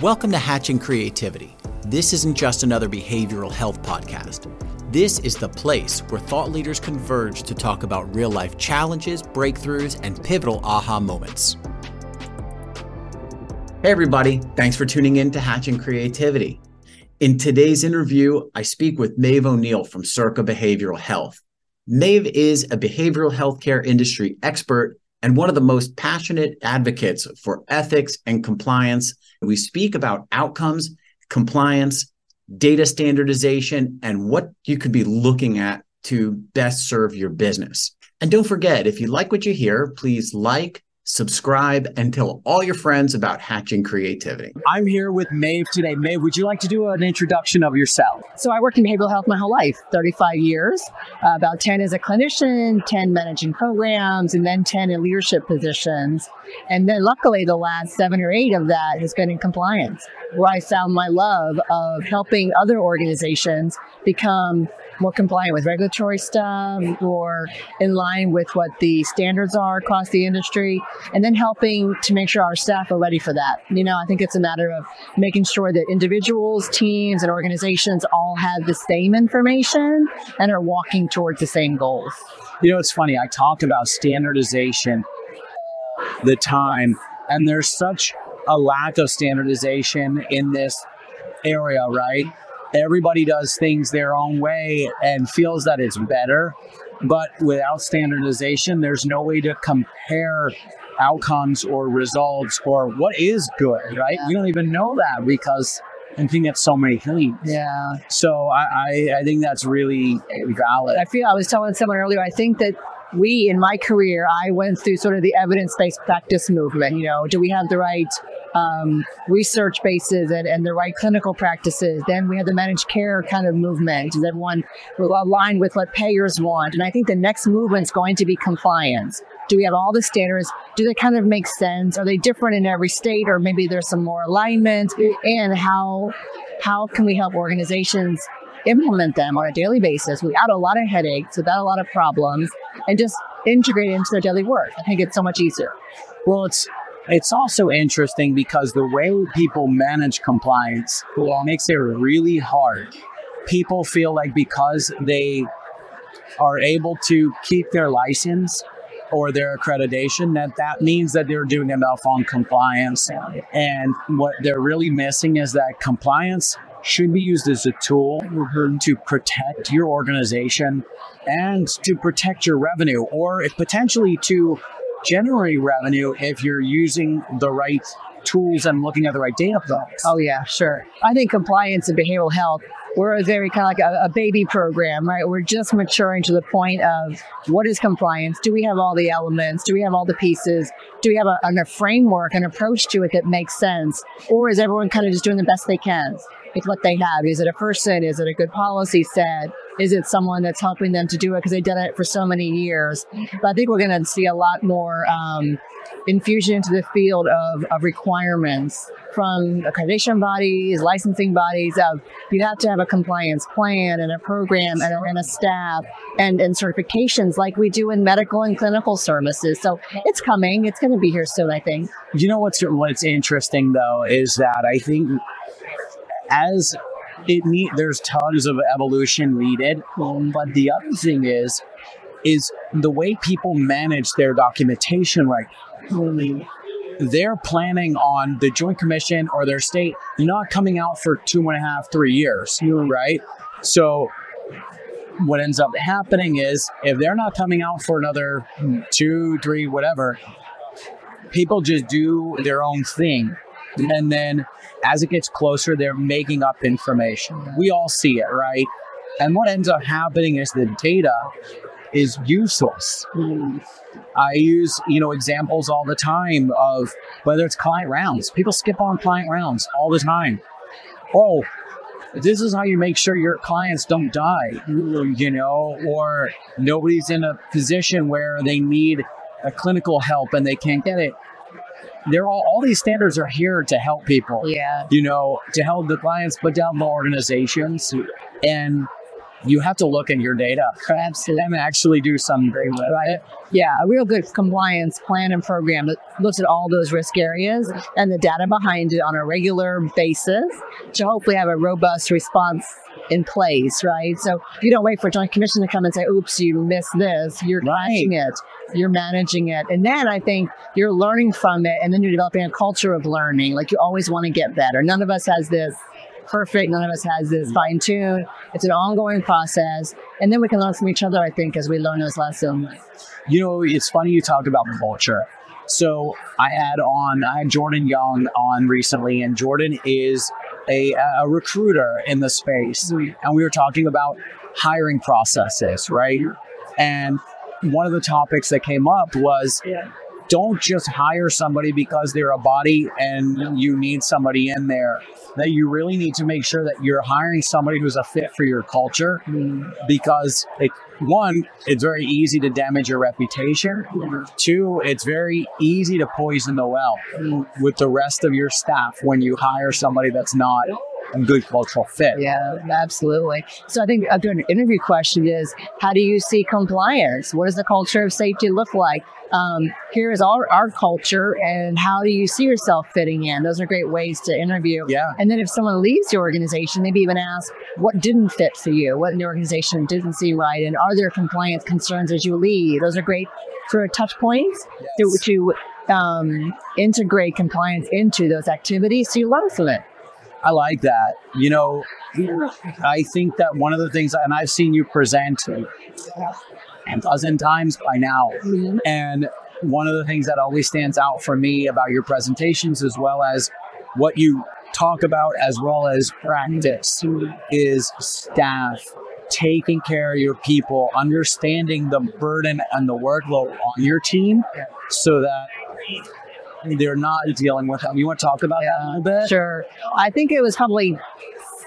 Welcome to Hatching Creativity. This isn't just another behavioral health podcast. This is the place where thought leaders converge to talk about real life challenges, breakthroughs, and pivotal aha moments. Hey, everybody. Thanks for tuning in to Hatching Creativity. In today's interview, I speak with Maeve O'Neill from Circa Behavioral Health. Maeve is a behavioral healthcare industry expert and one of the most passionate advocates for ethics and compliance. We speak about outcomes, compliance, data standardization, and what you could be looking at to best serve your business. And don't forget, if you like what you hear, please like, subscribe, and tell all your friends about hatching creativity. I'm here with Maeve today. Maeve, would you like to do an introduction of yourself? So I worked in behavioral health my whole life, 35 years, uh, about 10 as a clinician, 10 managing programs, and then 10 in leadership positions. And then luckily the last seven or eight of that has been in compliance, where I found my love of helping other organizations become more compliant with regulatory stuff or in line with what the standards are across the industry, and then helping to make sure our staff are ready for that. You know, I think it's a matter of making sure that individuals, teams, and organizations all have the same information and are walking towards the same goals. You know, it's funny, I talk about standardization the time, and there's such a lack of standardization in this area, right? Everybody does things their own way and feels that it's better. But without standardization, there's no way to compare outcomes or results or what is good, right? Yeah. We don't even know that because I think that's so many things. Yeah. So I, I, I think that's really valid. I feel I was telling someone earlier, I think that we in my career i went through sort of the evidence-based practice movement you know do we have the right um, research bases and, and, the right clinical practices. Then we had the managed care kind of movement and everyone aligned with what payers want. And i think the next movement is going to be compliance. Do we have all the standards? Do they kind of make sense? Are they different in every state or maybe there's some more alignment? And how how can we help organizations implement them on a daily basis? Without a lot of headaches, without a lot of problems, and just integrate it into their daily work. I think it's so much easier. Well, it's it's also interesting because the way people manage compliance makes it really hard. People feel like because they are able to keep their license or their accreditation that that means that they're doing enough on compliance and what they're really missing is that compliance should be used as a tool to protect your organization and to protect your revenue, or potentially to generate revenue if you're using the right tools and looking at the right data points. Oh, yeah, sure. I think compliance and behavioral health, we're a very kind of like a, a, baby program, right? We're just maturing to the point of what is compliance? Do we have all the elements? Do we have all the pieces? Do we have a, a framework, an approach to it that makes sense? Or is everyone kind of just doing the best they can? with what they have. Is it a person? Is it a good policy set? Is it someone that's helping them to do it because they've done it for so many years? But I think we're going to see a lot more um, infusion into the field of, of requirements from accreditation bodies, licensing bodies of you have to have a compliance plan and a program and a, and a staff and, and certifications like we do in medical and clinical services. So it's coming. It's going to be here soon, I think. You know what's what's interesting though is that I think as it need there's tons of evolution needed but the other thing is is the way people manage their documentation right? They're planning on the joint commission or their state not coming out for two and a half three years right? So what ends up happening is if they're not coming out for another two three whatever people just do their own thing and then as it gets closer, they're making up information. We all see it, right? And what ends up happening is the data is useless. I use, you know, examples all the time of whether it's client rounds. People skip on client rounds all the time. Oh, this is how you make sure your clients don't die, you know, or nobody's in a position where they need a clinical help and they can't get it they're all all these standards are here to help people. Yeah. You know, to help the clients, but down the organizations. And you have to look at your data Absolutely. and actually do something with Right. it. Yeah, a real good compliance plan and program that looks at all those risk areas and the data behind it on a regular basis to hopefully have a robust response in place, right? So you don't wait for a joint commission to come and say, oops, you missed this. You're Right. catching it, you're managing it. And then I think you're learning from it and then you're developing a culture of learning. Like you always want to get better. None of us has this perfect, none of us has this mm. fine tuned. It's an ongoing process. And then we can learn from each other, I think, as we learn those lessons. You know, it's funny you talked about the culture. So I had on, I had Jordan Young on recently, and Jordan is a, a recruiter in the space. Mm-hmm. And we were talking about hiring processes, right? And one of the topics that came up was don't just hire somebody because they're a body and you need somebody in there. That you really need to make sure that you're hiring somebody who's a fit for your culture mm-hmm. because it, one, it's very easy to damage your reputation. Two, it's very easy to poison the well with the rest of your staff when you hire somebody that's not good cultural fit. Yeah, absolutely. So I think a good interview question is how do you see compliance? What does the culture of safety look like? Um, here is our, our culture, and how do you see yourself fitting in? Those are great ways to interview. Yeah. And then if someone leaves the organization, maybe even ask what didn't fit for you, what in the organization didn't seem right, and are there compliance concerns as you leave? Those are great sort of touch points to, to um, integrate compliance into those activities so you learn from it. I like that. You know, I think that one of the things, and I've seen you present a dozen times by now, and one of the things that always stands out for me about your presentations, as well as what you talk about, as well as practice, is staff taking care of your people, understanding the burden and the workload on your team, so that they're not dealing with them. You want to talk about that a little bit? Sure. I think it was probably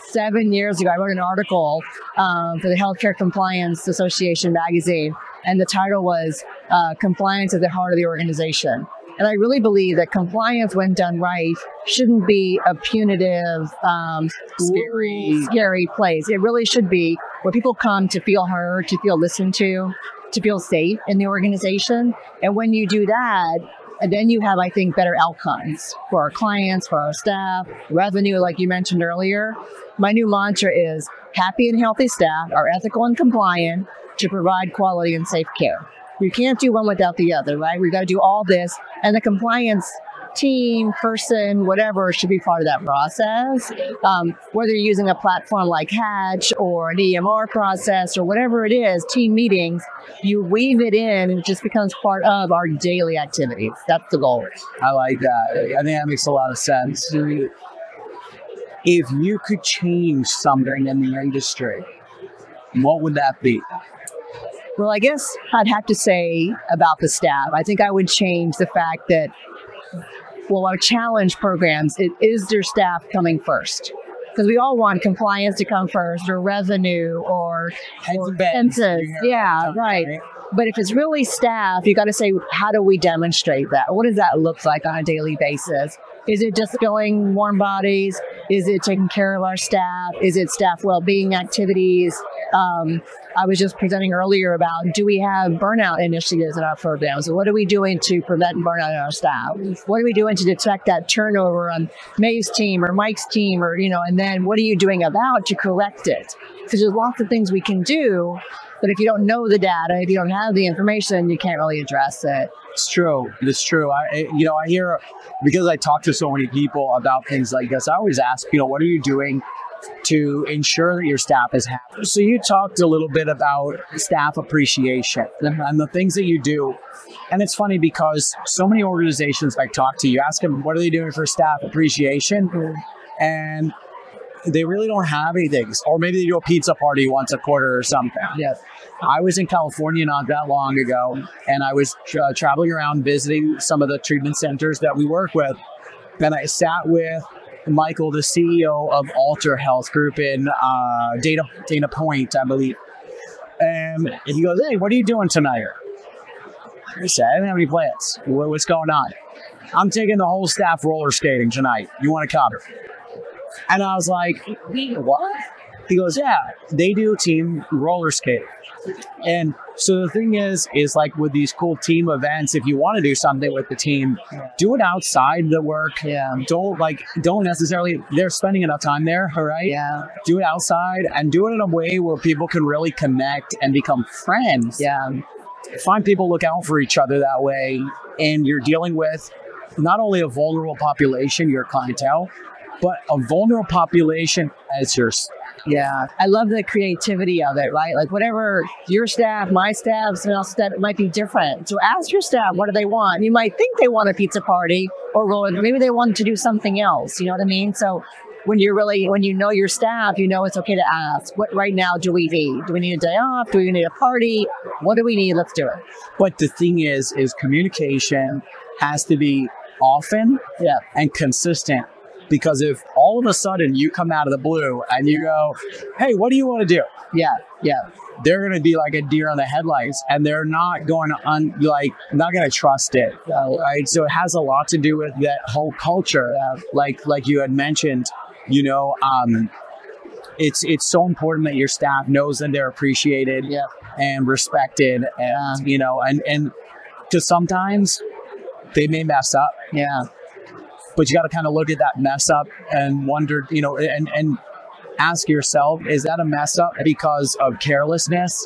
seven years ago. I wrote an article um, for the Healthcare Compliance Association magazine, and the title was uh, Compliance at the Heart of the Organization. And I really believe that compliance, when done right, shouldn't be a punitive, um, Scary. scary place. It really should be where people come to feel heard, to feel listened to, to feel safe in the organization. And when you do that, and then you have, I think, better outcomes for our clients, for our staff, revenue, like you mentioned earlier. My new mantra is happy and healthy staff are ethical and compliant to provide quality and safe care. You can't do one without the other, right? We've got to do all this. And the compliance team, person, whatever should be part of that process. Um, whether you're using a platform like Hatch or an EMR process or whatever it is, team meetings, you weave it in and it just becomes part of our daily activities. That's the goal. I like that. I think that makes a lot of sense. If you could change something in the industry, what would that be? Well, I guess I'd have to say about the staff. I think I would change the fact that, well, our challenge programs, it is their staff coming first. Because we all want compliance to come first, or revenue, or, or expenses. Yeah, right. But if it's really staff, you got to say, how do we demonstrate that? What does that look like on a daily basis? Is it just filling warm bodies? Is it taking care of our staff? Is it staff well-being activities? Um, I was just presenting earlier about do we have burnout initiatives in our programs? What are we doing to prevent burnout in our staff? What are we doing to detect that turnover on Maeve's team or Mike's team or you know? And then what are you doing about to correct it? Because there's lots of things we can do, but if you don't know the data, if you don't have the information, you can't really address it. It's true. It's true. I- you know, I hear because I talk to so many people about things like this. I always ask, you know, what are you doing to ensure that your staff is happy? So you talked a little bit about staff appreciation and the things that you do. And it's funny because so many organizations I talk to, you ask them, what are they doing for staff appreciation? And they really don't have anything. Or maybe they do a pizza party once a quarter or something. Yes. I was in California not that long ago, and I was tra- traveling around visiting some of the treatment centers that we work with. And I sat with Michael, the CEO of Alter Health Group in uh, Dana, Dana Point, I believe. And he goes, Hey, what are you doing tonight? I said, I don't have any plans. What, what's going on? I'm taking the whole staff roller skating tonight. You want to come? And I was like, What? He goes, yeah, they do team roller skate. And so the thing is, is like with these cool team events, if you want to do something with the team, do it outside the work. Yeah. Don't like, don't necessarily, they're spending enough time there, all right? Yeah. Do it outside and do it in a way where people can really connect and become friends. Yeah. Find people look out for each other that way. And you're dealing with not only a vulnerable population, your clientele, but a vulnerable population as your yeah, I love the creativity of it, right? Like whatever your staff, my staff, someone else's staff, it might be different. So ask your staff, what do they want? You might think they want a pizza party or maybe they want to do something else. You know what I mean? So when you're really when you know your staff, you know it's okay to ask, what right now do we need? Do we need a day off? Do we need a party? What do we need? Let's do it. But the thing is, is communication has to be often yeah. and consistent because if all of a sudden you come out of the blue and you go, hey, what do you want to do? Yeah, yeah. They're going to be like a deer on the headlights and they're not going to, un- like, not going to trust it. Right. So it has a lot to do with that whole culture. Uh, like, like you had mentioned, you know, um, it's it's so important that your staff knows that they're appreciated yeah. and respected and you know and and because sometimes they may mess up yeah but you got to kind of look at that mess up and wonder, you know, and and ask yourself, is that a mess up because of carelessness?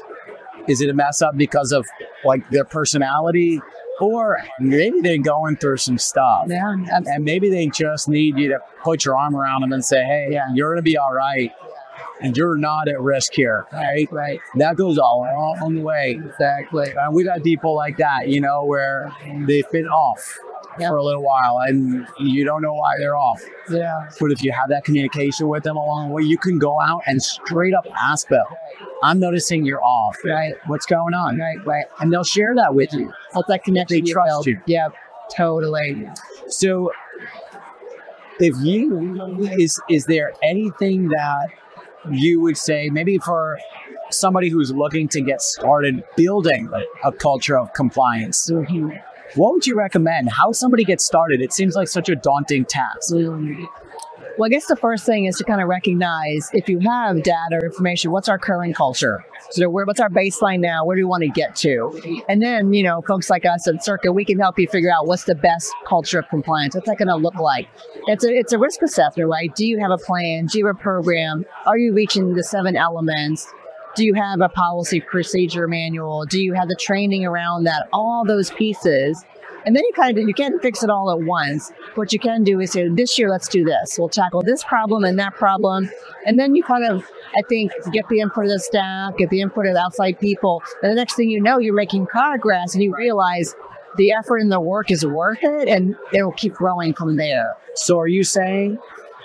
Is it a mess up because of like their personality? Or maybe they're going through some stuff. Yeah. And maybe they just need you to put your arm around them and say, hey, yeah. you're going to be all right. And you're not at risk here. Right. Right. That goes all along the way. Exactly. And we got people like that, you know, where they fit off yep. for a little while and you don't know why they're off. Yeah. But if you have that communication with them along the way, you can go out and straight up ask them, I'm noticing you're off. Right. What's going on? Right, right. And they'll share that with you. Help that connection. They trust you. Yeah, totally. So if you is is there anything that you would say maybe for somebody who's looking to get started building a culture of compliance mm-hmm. What would you recommend? How somebody gets started? It seems like such a daunting task. Well, I guess the first thing is to kind of recognize if you have data or information, what's our current culture? So, where, what's our baseline now? Where do we want to get to? And then, you know, folks like us at Circa, we can help you figure out what's the best culture of compliance. What's that going to look like? It's a it's a risk assessment, right? Do you have a plan? Do you have a program? Are you reaching the seven elements? Do you have a policy procedure manual? Do you have the training around that? All those pieces. And then you kind of you can't fix it all at once. What you can do is say, this year let's do this. We'll tackle this problem and that problem. And then you kind of I think get the input of the staff, get the input of outside people. And the next thing you know, you're making progress and you realize the effort and the work is worth it and it'll keep growing from there. So are you saying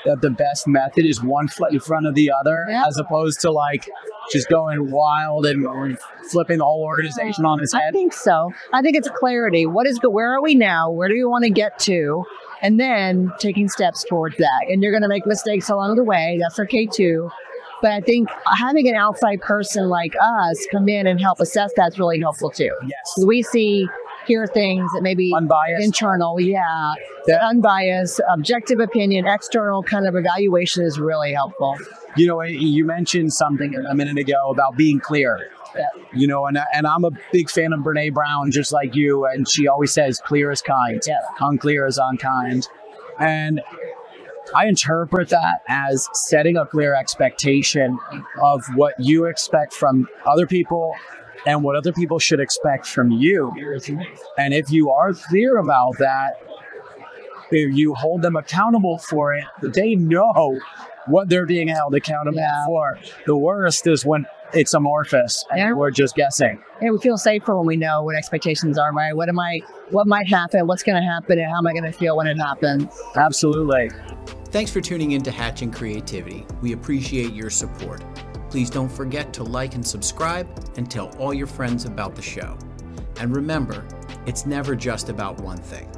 that the best method is one foot in front of the other yeah. as opposed to like just going wild and flipping the whole organization on its head? I think so. I think it's clarity. What is the where are we now? Where do we want to get to? And then taking steps towards that. And you're going to make mistakes along the way. That's okay too. But I think having an outside person like us come in and help assess that's really helpful too. Yes. We see hear things that maybe unbiased, internal, yeah, yeah. unbiased, objective opinion, external kind of evaluation is really helpful. You know, eh, you mentioned something a minute ago about being clear. Yeah. You know, and and I'm a big fan of Brene Brown, just like you, and she always says, "Clear is kind, yeah. unclear is unkind," and I interpret that as setting a clear expectation of what you expect from other people and what other people should expect from you. And if you are clear about that, if you hold them accountable for it, they know what they're being held accountable yeah. for. The worst is when it's amorphous and yeah. we're just guessing. Yeah, we feel safer when we know what expectations are, right? What am I what might happen, what's gonna happen, and how am I gonna feel when it happens? Absolutely. Thanks for tuning in to Hatching Creativity. We appreciate your support. Please don't forget to like and subscribe and tell all your friends about the show. And remember, it's never just about one thing.